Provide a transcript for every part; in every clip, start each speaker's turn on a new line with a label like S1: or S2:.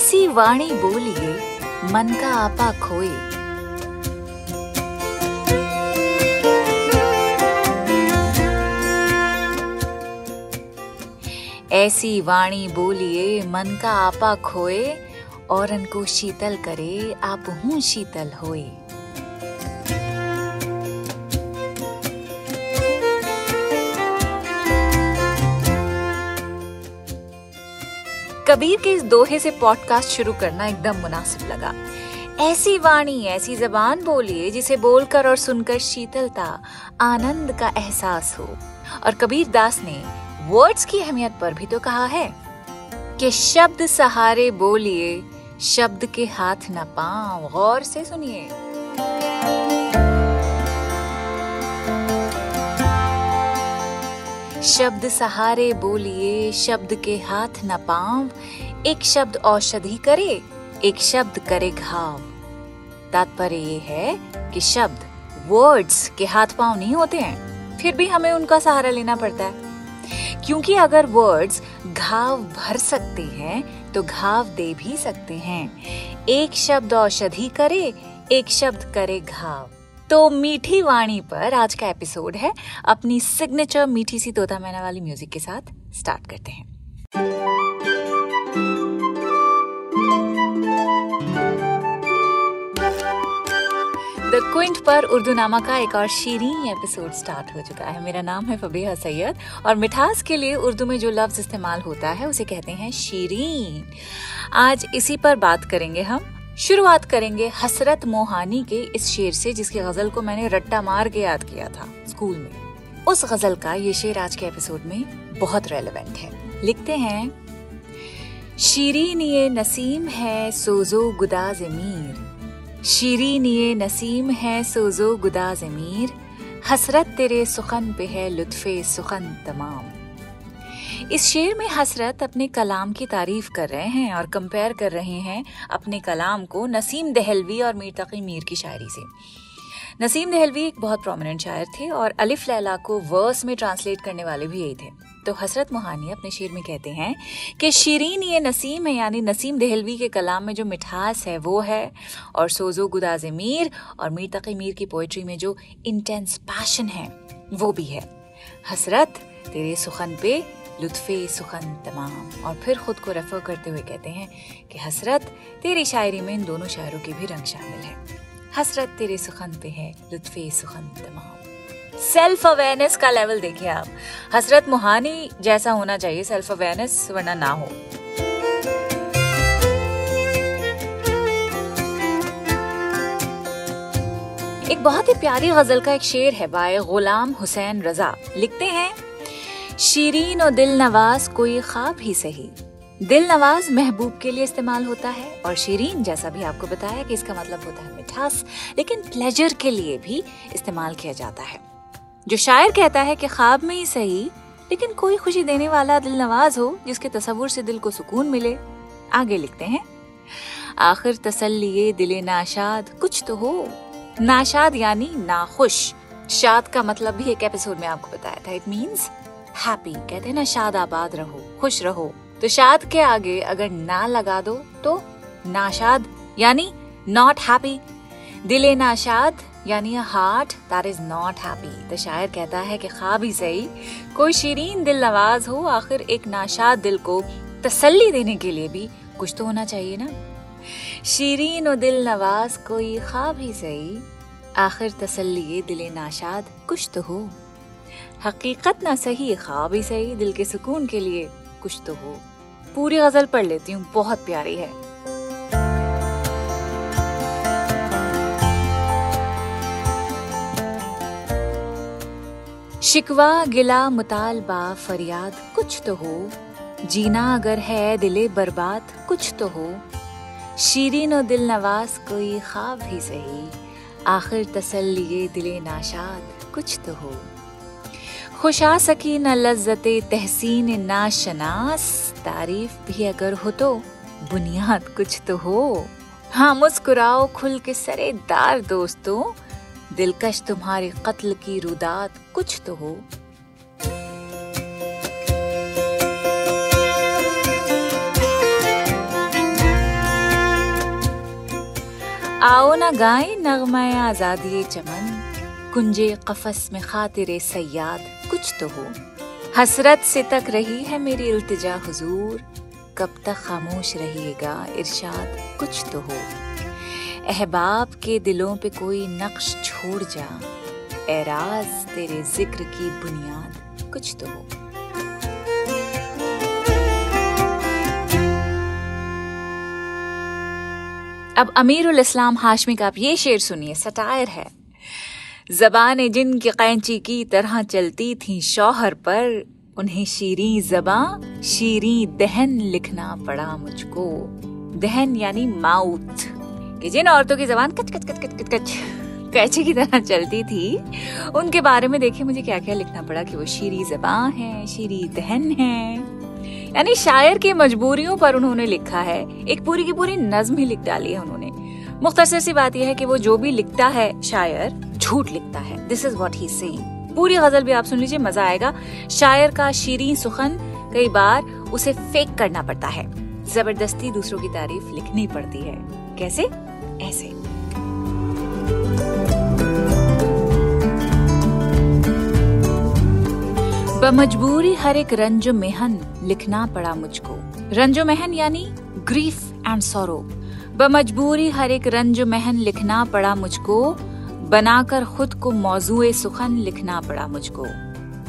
S1: ऐसी वाणी बोलिए मन का आपा खोए। ऐसी वाणी बोलिए मन का आपा खोए और उनको शीतल करे, आप हूँ शीतल होए। कबीर के इस दोहे से पॉडकास्ट शुरू करना एकदम मुनासिब लगा। ऐसी वाणी, ऐसी जबान बोलिए जिसे बोलकर और सुनकर शीतलता, आनंद का एहसास हो। और कबीर दास ने वर्ड्स की अहमियत पर भी तो कहा है कि शब्द सहारे बोलिए, शब्द के हाथ न पाओ गौर से सुनिए। शब्द सहारे बोलिए, शब्द के हाथ न पाव। एक शब्द औषधि करे, एक शब्द करे घाव। तात्पर्य ये है कि शब्द वर्ड्स के हाथ पाँव नहीं होते हैं। फिर भी हमें उनका सहारा लेना पड़ता है। क्योंकि अगर वर्ड्स घाव भर सकते हैं तो घाव दे भी सकते हैं। एक शब्द औषधि करे, एक शब्द करे घाव। तो मीठी वाणी पर आज का एपिसोड है। अपनी सिग्नेचर मीठी सी तोता मैना वाली म्यूज़िक के साथ स्टार्ट करते हैं। द क्विंट पर उर्दू नामा का एक और शीरीन एपिसोड स्टार्ट हो चुका है। मेरा नाम है फबीहा सैयद और मिठास के लिए उर्दू में जो लफ्ज इस्तेमाल होता है, उसे कहते हैं शीरीन। आज इसी पर बात करेंगे हम। शुरुआत करेंगे हसरत मोहानी के इस शेर से, जिसकी गज़ल को मैंने रट्टा मार के याद किया था स्कूल में। उस गज़ल का ये शेर आज के एपिसोड में बहुत रेलेवेंट है। लिखते हैं, शीरीन ये नसीम है, सोजो गुदाज मीर शीरीन ये नसीम है, सोजो गुदा जमीर। हसरत तेरे सुखन पे है, लुत्फे सुखन तमाम। इस शेर में हसरत अपने कलाम की तारीफ़ कर रहे हैं और कंपेयर कर रहे हैं अपने कलाम को नसीम दहलवी और मीर तकी मीर की शायरी से। नसीम दहलवी एक बहुत प्रोमिनेंट शायर थे और अलिफ लैला को वर्स में ट्रांसलेट करने वाले भी यही थे। तो हसरत मोहानी अपने शेर में कहते हैं कि शीरीन ये नसीम है, यानी नसीम दहलवी के कलाम में जो मिठास है वो है, और सोजो गुदाज मीर और मीर तकी मीर की पोइट्री में जो इंटेंस पैशन है वो भी है। हसरत, तेरे सुखन पे लुत्फे सुखन तमाम। और फिर खुद को रेफर करते हुए कहते हैं कि हसरत, तेरी शायरी में इन दोनों शायरों के भी रंग शामिल है। हसरत, तेरे सुखन पे है, लुत्फे सुखन तमाम। सेल्फ अवेयरनेस का लेवल देखिए आप। हसरत मुहानी जैसा होना चाहिए सेल्फ अवेयरनेस वरना ना हो। एक बहुत ही प्यारी गज़ल का एक शेर है, बाय गुलाम हुसैन रजा। लिखते हैं शीरीन और दिल नवाज़ कोई ख्वाब ही सही। दिल नवाज़ महबूब के लिए इस्तेमाल होता है और शीरीन जैसा भी आपको बताया कि इसका मतलब होता है मिठास, लेकिन प्लेजर के लिए भी इस्तेमाल किया जाता है। जो शायर कहता है कि ख्वाब में ही सही, लेकिन कोई खुशी देने वाला दिल नवाज़ हो, जिसके तस्वुर से दिल को सुकून मिले। आगे लिखते हैं, आखिर तसल्ली दिले नाशाद कुछ तो हो। नाशाद यानी नाखुश। शाद का मतलब भी एक एपिसोड में आपको बताया था। इट मींस हैप्पी कहते हैं ना, शाद आबाद रहो, खुश रहो। तो शाद के आगे अगर ना लगा दो तो नाशाद यानी नॉट हैप्पी दिले नाशाद यानी heart that is not happy तो शायर कहता है कि ख्वाब ही सही, कोई शीरीन दिल नवाज़ हो, आखिर एक नाशाद दिल को तसल्ली देने के लिए भी कुछ तो होना चाहिए ना। शीरीन और दिल नवाज़ कोई ख्वाब ही सही, आखिर तसल्ली, दिले नाशाद कुछ तो हो। हकीकत ना सही, ख्वाब ही सही, दिल के सुकून के लिए कुछ तो हो। पूरी गज़ल पढ़ लेती हूँ, बहुत प्यारी है। शिकवा, गिला, मुतालबा, फरियाद, कुछ तो हो। जीना अगर है, दिले बर्बाद, कुछ तो हो। शीरीन और दिल नवाज़, कोई ख्वाब ही सही। आखिर तसल्ली, दिले नाशाद, कुछ तो हो। खुशा सकी न लज्जत तहसीन ना शनास तारीफ़ भी अगर हो तो बुनियाद कुछ तो हो। हाँ मुस्कुराओ, खुल के सरेदार दोस्तों। दिलकश तुम्हारे कत्ल की रुदात कुछ तो हो। आओ ना गाए नगमाए आज़ादी चमन। कुंजे कफस में खातिर सयाद। कुछ तो हो। हसरत से तक रही है मेरी इल्तिजा हुजूर। कब तक खामोश रहिएगा इरशाद, कुछ तो हो। अहबाब के दिलों पे कोई नक्श छोड़ जा। एराज तेरे ज़िक्र की बुनियाद, कुछ तो हो। अब अमीरुल इस्लाम हाशमी का आप ये शेर सुनिए, सटायर है। जबान जिनकी कैंची की तरह चलती थी शौहर पर, उन्हें शीरी जबा, शीरी दहन लिखना पड़ा मुझको। दहन यानी माउथ, कि जिन औरतों की जबान कच कच कच कच कच कच, कैचे की तरह चलती थी, उनके बारे में देखिए मुझे क्या क्या लिखना पड़ा कि वो शीरी जबा है, शीरी दहन है। यानी शायर की मजबूरियों पर उन्होंने लिखा है, एक पूरी की पूरी नज्म ही लिख डाली है उन्होंने। मुख्तसर सी बात यह है कि वो जो भी लिखता है शायर झूठ लिखता है। This is what he saying पूरी गज़ल भी आप सुन लीजिए, मज़ा आएगा। शायर का शीरी सुखन कई बार उसे फेक करना पड़ता है। ज़बरदस्ती दूसरों की तारीफ़ लिखनी पड़ती है। कैसे? ऐसे। बमजबूरी हर एक रंज मेहन लिखना पड़ा मुझको। रंजो मेहन यानी ग्रीफ एंड सोरो बमजबूरी हर एक रंज मेहन लिखना पड़ा मुझको। बनाकर खुद को मौजू सुखन लिखना पड़ा मुझको।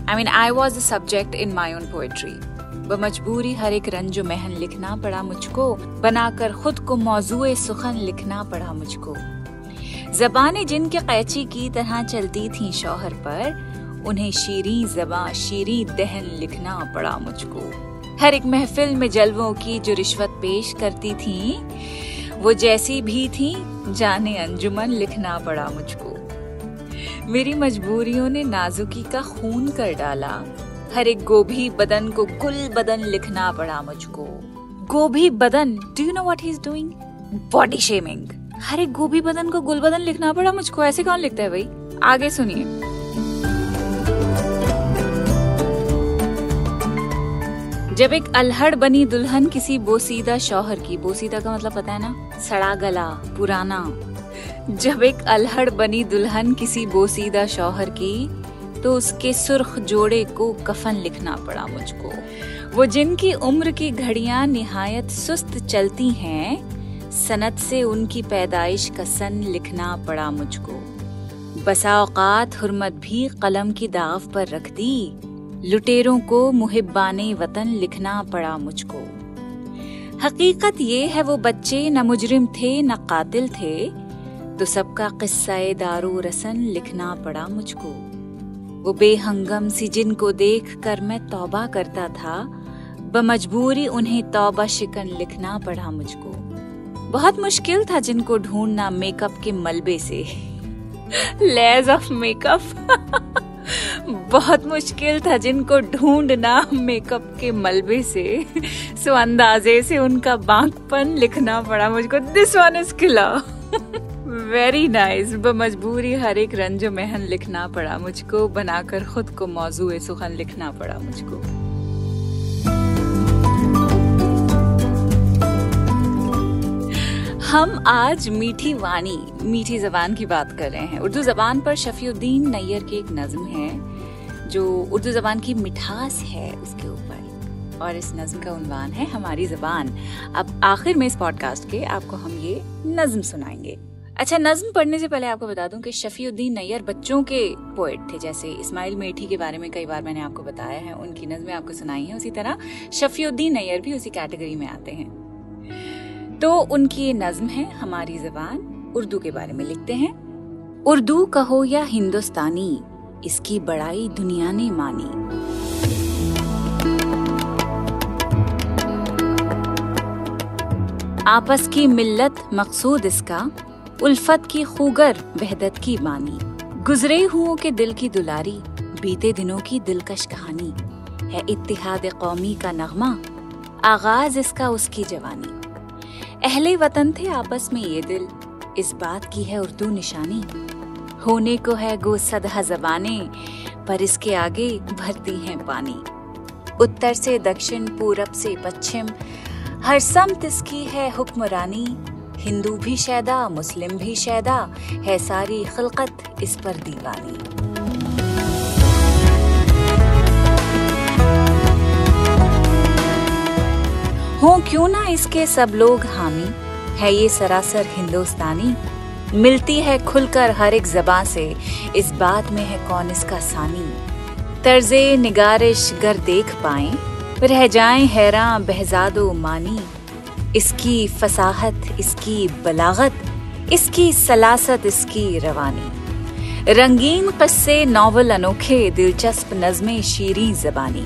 S1: I mean I was the subject in my own poetry बमजबूरी हर एक रंजो महन लिखना पड़ा मुझको, बनाकर खुद को मौजू सुखन लिखना पड़ा मुझको। जबाने जिनके कैची की तरह चलती थी शौहर पर, उन्हें शीरी जबा शीरी दहन लिखना पड़ा मुझको। हर एक महफिल में जलवों की जो रिश्वत पेश करती थी, वो जैसी भी थी, जाने अंजुमन लिखना पड़ा मुझको। मेरी मजबूरियों ने नाजुकी का खून कर डाला। हर एक गोभी बदन को गुल बदन लिखना पड़ा मुझको। गोभी बदन do you know what he is doing body shaming हर एक गोभी बदन को गुल बदन लिखना पड़ा मुझको। ऐसे कौन लिखता है भाई? आगे सुनिए। जब एक अल्हड़ बनी दुल्हन किसी बोसीदा शौहर की, बोसीदा का मतलब पता है ना? सड़ा गला, पुराना। जब एक अल्हड़ बनी दुल्हन किसी बोसीदा शौहर की तो उसके सुर्ख जोड़े को कफन लिखना पड़ा मुझको। वो जिनकी उम्र की घड़ियाँ निहायत सुस्त चलती हैं, सनत से उनकी पैदाइश का सन लिखना पड़ा मुझको। बसा औकात हुरमत भी कलम की दाव पर रख दी, लुटेरों को मुहिबाने वतन लिखना पड़ा मुझको। हकीकत ये है वो बच्चे न मुजरिम थे न कातिल थे तो सबका किस्सा दारू रसन लिखना पड़ा मुझको। वो बेहंगम सी जिनको देख कर मैं तौबा करता था, बमजबूरी उन्हें तौबा शिकन लिखना पड़ा मुझको। बहुत मुश्किल था जिनको ढूंढना मेकअप के मलबे से। Lays of makeup. बहुत मुश्किल था जिनको ढूंढना मेकअप के मलबे से। सो अंदाजे से उनका बांकपन लिखना पड़ा मुझको। This one is killer very nice ब मजबूरी हर एक रंज महन लिखना पड़ा मुझको, बनाकर खुद को मौजू सुखन लिखना पड़ा मुझको। हम आज मीठी वाणी, मीठी जबान की बात कर रहे हैं। उर्दू जबान पर शफीउद्दीन नैयर की एक नज्म है, जो उर्दू जबान की मिठास है उसके ऊपर। और इस नज्म का उन्वान है हमारी जबान। अब आखिर में इस पॉडकास्ट के आपको हम ये नज्म सुनाएँगे। अच्छा नज्म पढ़ने से पहले आपको बता दूँ कि शफीउद्दीन नैयर बच्चों के पोएट थे, जैसे इस्माइल मेठी के बारे में कई बार मैंने आपको बताया है, उनकी नज्में आपको सुनाई है। उसी तरह शफीउद्दीन नैयर भी उसी कैटेगरी में आते हैं। तो उनकी ये नज्म है, हमारी जबान उर्दू के बारे में लिखते हैं। उर्दू कहो या हिंदुस्तानी, इसकी बड़ाई दुनिया ने मानी। आपस की मिल्लत मकसूद इसका उल्फत की खूगर, वहदत की बानी। गुजरे हुओं के दिल की दुलारी, बीते दिनों की दिलकश कहानी। है इत्तिहाद कौमी का नगमा, आगाज़ इसका उसकी जवानी। अहले वतन थे आपस में ये दिल, इस बात की है उर्दू निशानी। होने को है गो सदहा जबाने, पर इसके आगे भरती हैं पानी। उत्तर से दक्षिण, पूरब से पश्चिम, हर समत इसकी है हुक्मरानी। हिंदू भी शैदा, मुस्लिम भी शैदा, है सारी खिलकत इस पर दीवानी। हो क्यों ना इसके सब लोग हामी? है ये सरासर हिंदुस्तानी? मिलती है खुलकर हर एक जबां से, इस बात में है कौन इसका सानी? तर्जे निगारिश गर देख पाए, रह जाए हैरान बहजादो मानी। इसकी फसाहत, इसकी बलागत, इसकी सलासत, इसकी रवानी। रंगीन कस्से, नॉवल अनोखे, दिलचस्प नज़में शीरी जबानी।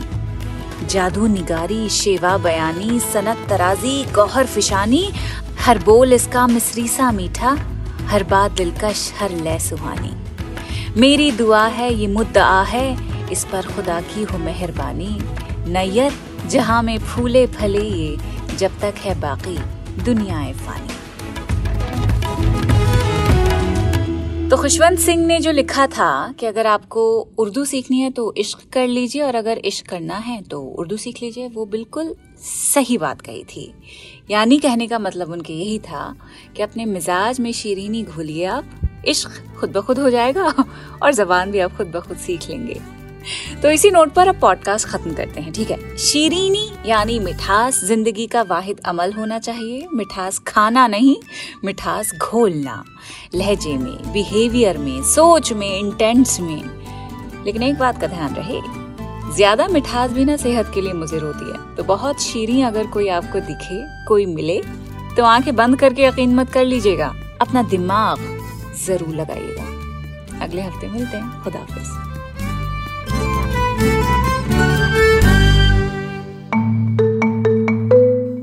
S1: जादू निगारी, शेवा बयानी, सनत तराजी, गौहर फिशानी, हर बोल इसका मिसरी सा मीठा, हर बात दिलकश, हर लय सुहानी। मेरी दुआ है, ये मुद्दा है, इस पर खुदा की हो मेहरबानी। नैयर जहाँ में फूले फले ये जब तक है बाकी, दुनिया फानी। तो खुशवंत सिंह ने जो लिखा था कि अगर आपको उर्दू सीखनी है तो इश्क कर लीजिए और अगर इश्क करना है तो उर्दू सीख लीजिए, वो बिल्कुल सही बात कही थी। यानी कहने का मतलब उनके यही था कि अपने मिजाज में शीरीनी घोलिए आप, इश्क खुद ब खुद हो जाएगा और जबान भी आप खुद ब खुद सीख लेंगे। तो इसी नोट पर अब पॉडकास्ट खत्म करते हैं, ठीक है? शीरीनी यानी मिठास ज़िंदगी का वाहिद अमल होना चाहिए, मिठास खाना नहीं, मिठास घोलना। लहजे में बिहेवियर में, सोच में इंटेंट्स में। लेकिन एक बात का ध्यान रहे, ज़्यादा मिठास भी ना सेहत के लिए मुजिर होती है। तो बहुत शीरी अगर कोई आपको दिखे, कोई मिले तो आँखें बंद करके यकीन मत कर लीजिएगा। अपना दिमाग ज़रूर लगाइएगा। अगले हफ़्ते मिलते हैं खुदाफिज